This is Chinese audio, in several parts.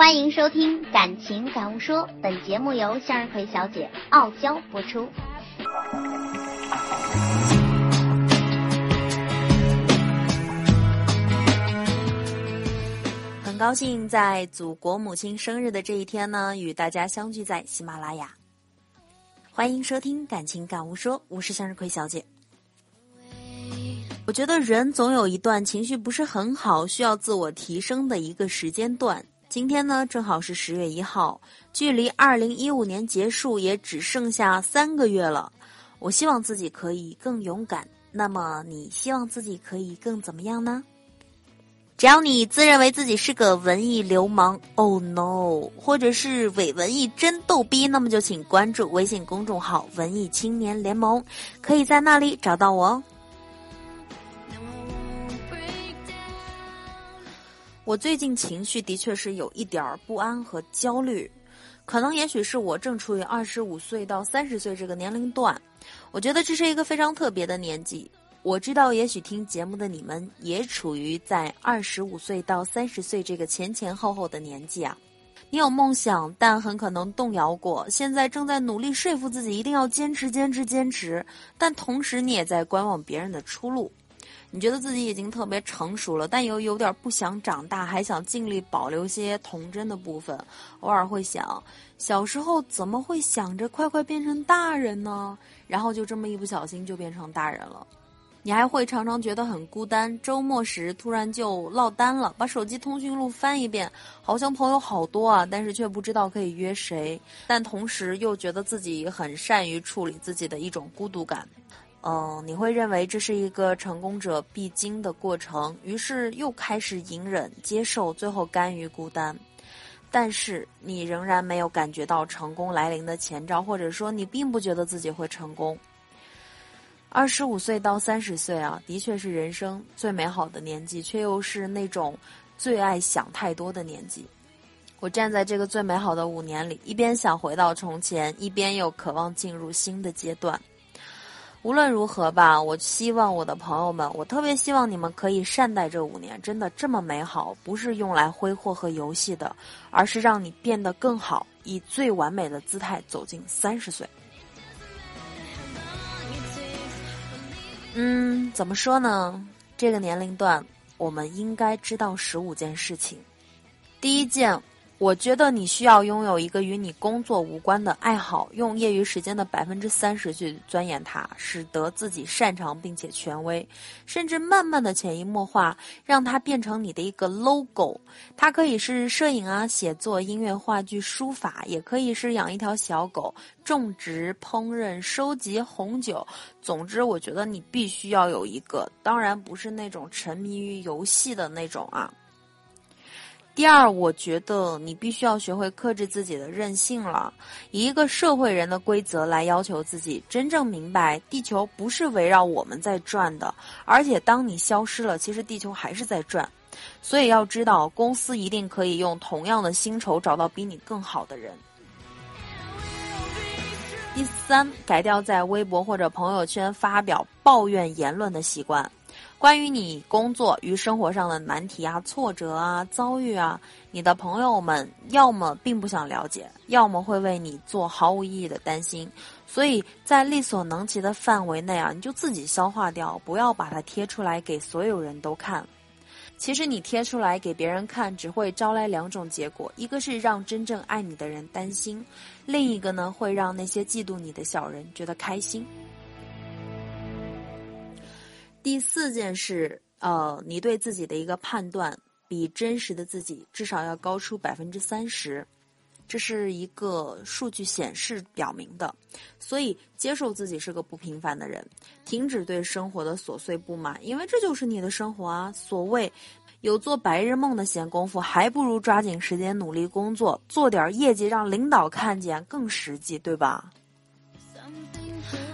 欢迎收听《感情感悟说》，本节目由向日葵小姐傲娇播出。很高兴在祖国母亲生日的这一天呢，与大家相聚在喜马拉雅。欢迎收听《感情感悟说》，我是向日葵小姐。我觉得人总有一段情绪不是很好，需要自我提升的一个时间段。今天呢，正好是十月一号，距离二零一五年结束也只剩下三个月了。我希望自己可以更勇敢。那么，你希望自己可以更怎么样呢？只要你自认为自己是个文艺流氓，Oh no，或者是伪文艺真逗逼，那么就请关注微信公众号“文艺青年联盟”，可以在那里找到我哦。我最近情绪的确是有一点儿不安和焦虑，可能也许是我正处于二十五岁到三十岁这个年龄段，我觉得这是一个非常特别的年纪。我知道，也许听节目的你们也处于在二十五岁到三十岁这个前前后后的年纪啊。你有梦想，但很可能动摇过，现在正在努力说服自己一定要坚持、坚持、坚持，但同时你也在观望别人的出路。你觉得自己已经特别成熟了，但又有点不想长大，还想尽力保留些童真的部分。偶尔会想，小时候怎么会想着快快变成大人呢？然后就这么一不小心就变成大人了。你还会常常觉得很孤单，周末时突然就落单了，把手机通讯录翻一遍，好像朋友好多啊，但是却不知道可以约谁。但同时又觉得自己很善于处理自己的一种孤独感。嗯，你会认为这是一个成功者必经的过程，于是又开始隐忍、接受，最后甘于孤单。但是你仍然没有感觉到成功来临的前兆，或者说你并不觉得自己会成功。二十五岁到三十岁啊，的确是人生最美好的年纪，却又是那种最爱想太多的年纪。我站在这个最美好的五年里，一边想回到从前，一边又渴望进入新的阶段。无论如何吧，我希望我的朋友们，我特别希望你们可以善待这五年，真的这么美好，不是用来挥霍和游戏的，而是让你变得更好，以最完美的姿态走进三十岁。嗯，怎么说呢？这个年龄段，我们应该知道十五件事情。第一件。我觉得你需要拥有一个与你工作无关的爱好，用业余时间的百分之三十去钻研它，使得自己擅长并且权威，甚至慢慢的潜移默化，让它变成你的一个 logo。它可以是摄影啊、写作、音乐、话剧、书法，也可以是养一条小狗、种植、烹饪、收集红酒。总之，我觉得你必须要有一个，当然不是那种沉迷于游戏的那种啊。第二，我觉得你必须要学会克制自己的任性了，以一个社会人的规则来要求自己，真正明白地球不是围绕我们在转的，而且当你消失了，其实地球还是在转。所以要知道，公司一定可以用同样的薪酬找到比你更好的人。第三，改掉在微博或者朋友圈发表抱怨言论的习惯。关于你工作与生活上的难题啊、挫折啊、遭遇啊，你的朋友们要么并不想了解，要么会为你做毫无意义的担心。所以在力所能及的范围内啊，你就自己消化掉，不要把它贴出来给所有人都看。其实你贴出来给别人看，只会招来两种结果：一个是让真正爱你的人担心，另一个呢会让那些嫉妒你的小人觉得开心。第四件事，呃，你对自己的一个判断比真实的自己至少要高出百分之三十，这是一个数据显示表明的。所以，接受自己是个不平凡的人，停止对生活的琐碎不满，因为这就是你的生活啊。所谓有做白日梦的闲工夫，还不如抓紧时间努力工作，做点业绩让领导看见更实际，对吧？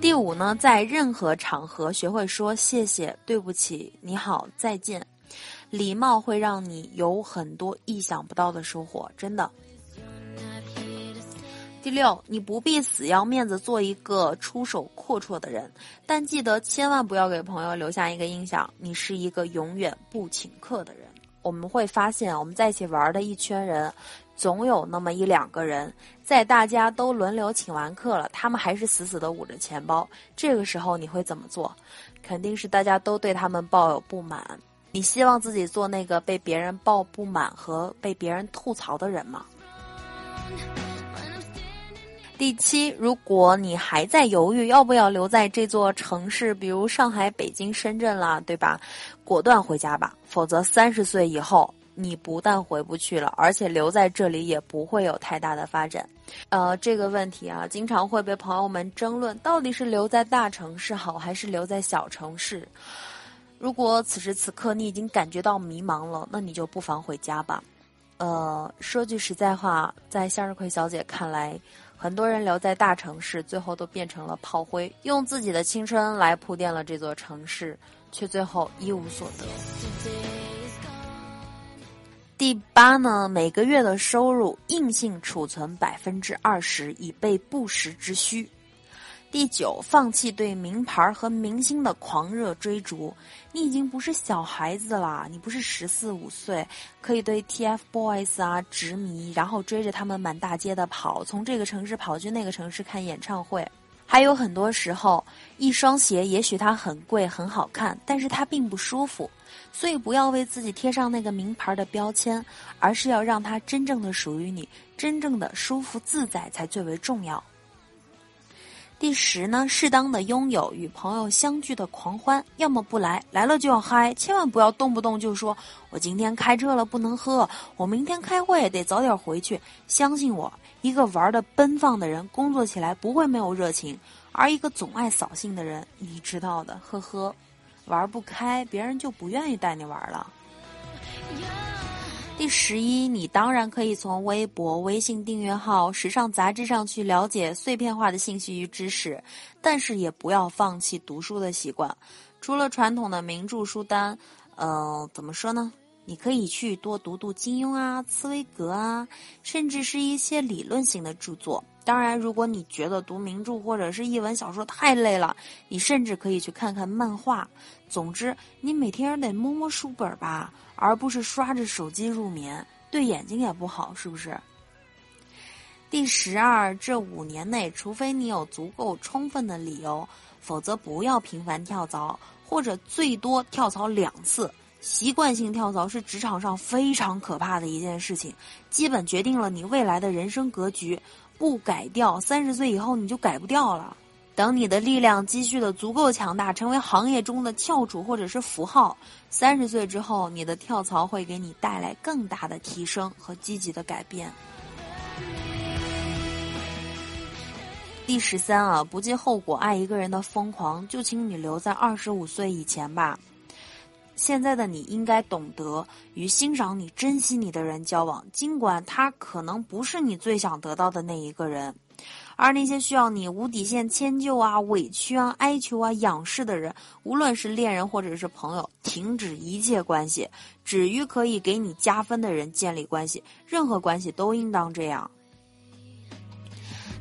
第五呢，在任何场合学会说谢谢、对不起、你好、再见，礼貌会让你有很多意想不到的收获，真的。第六，你不必死要面子做一个出手阔绰的人，但记得千万不要给朋友留下一个印象，你是一个永远不请客的人。我们会发现，我们在一起玩的一圈人。总有那么一两个人，在大家都轮流请完客了，他们还是死死的捂着钱包。这个时候你会怎么做？肯定是大家都对他们抱有不满。你希望自己做那个被别人抱不满和被别人吐槽的人吗？第七，如果你还在犹豫要不要留在这座城市，比如上海、北京、深圳啦，对吧？果断回家吧，否则三十岁以后你不但回不去了，而且留在这里也不会有太大的发展。呃，这个问题啊，经常会被朋友们争论，到底是留在大城市好，还是留在小城市？如果此时此刻你已经感觉到迷茫了，那你就不妨回家吧。呃，说句实在话，在向日葵小姐看来。很多人留在大城市，最后都变成了炮灰，用自己的青春来铺垫了这座城市，却最后一无所得。第八呢，每个月的收入硬性储存百分之二十，以备不时之需。第九，放弃对名牌和明星的狂热追逐。你已经不是小孩子啦，你不是十四五岁，可以对 TFBOYS 啊执迷，然后追着他们满大街的跑，从这个城市跑去那个城市看演唱会。还有很多时候，一双鞋也许它很贵很好看，但是它并不舒服。所以不要为自己贴上那个名牌的标签，而是要让它真正的属于你，真正的舒服自在才最为重要。第十呢，适当的拥有与朋友相聚的狂欢，要么不来，来了就要嗨，千万不要动不动就说我今天开车了不能喝，我明天开会得早点回去。相信我，一个玩的奔放的人，工作起来不会没有热情；而一个总爱扫兴的人，你知道的，呵呵，玩不开，别人就不愿意带你玩了。第十一，你当然可以从微博、微信订阅号、时尚杂志上去了解碎片化的信息与知识，但是也不要放弃读书的习惯。除了传统的名著书单，嗯，怎么说呢？你可以去多读读金庸啊、茨威格啊，甚至是一些理论型的著作。当然，如果你觉得读名著或者是译文小说太累了，你甚至可以去看看漫画。总之，你每天得摸摸书本吧。而不是刷着手机入眠，对眼睛也不好，是不是？第十二，这五年内，除非你有足够充分的理由，否则不要频繁跳槽，或者最多跳槽两次。习惯性跳槽是职场上非常可怕的一件事情，基本决定了你未来的人生格局。不改掉，三十岁以后你就改不掉了。等你的力量积蓄的足够强大，成为行业中的翘楚或者是符号，三十岁之后，你的跳槽会给你带来更大的提升和积极的改变。第十三啊，不计后果爱一个人的疯狂，就请你留在二十五岁以前吧。现在的你应该懂得与欣赏你、珍惜你的人交往，尽管他可能不是你最想得到的那一个人。而那些需要你无底线迁就啊、委屈啊、哀求啊、仰视的人，无论是恋人或者是朋友，停止一切关系，只与可以给你加分的人建立关系。任何关系都应当这样。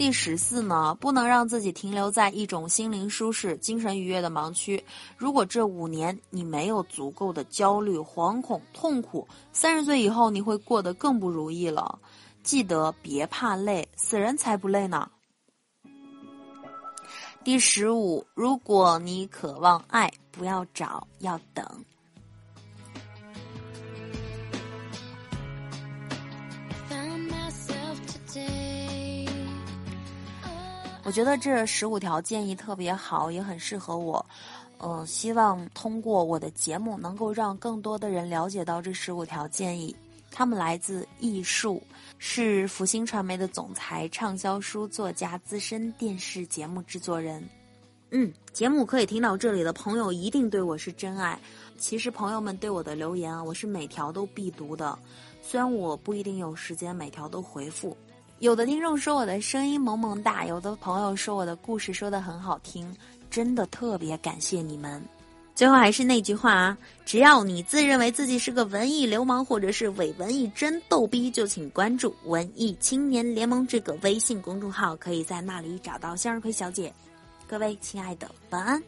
第十四呢，不能让自己停留在一种心灵舒适、精神愉悦的盲区。如果这五年你没有足够的焦虑、惶恐、痛苦，三十岁以后你会过得更不如意了。记得别怕累，死人才不累呢。第十五，如果你渴望爱，不要找，要等。我觉得这十五条建议特别好，也很适合我。嗯，希望通过我的节目，能够让更多的人了解到这十五条建议。他们来自艺术，是福星传媒的总裁、畅销书作家、资深电视节目制作人。嗯，节目可以听到这里的朋友一定对我是真爱。其实朋友们对我的留言啊，我是每条都必读的，虽然我不一定有时间每条都回复。有的听众说我的声音萌萌哒，有的朋友说我的故事说的很好听，真的特别感谢你们。最后还是那句话啊，只要你自认为自己是个文艺流氓或者是伪文艺真逗逼，就请关注“文艺青年联盟”这个微信公众号，可以在那里找到向日葵小姐。各位亲爱的，晚安。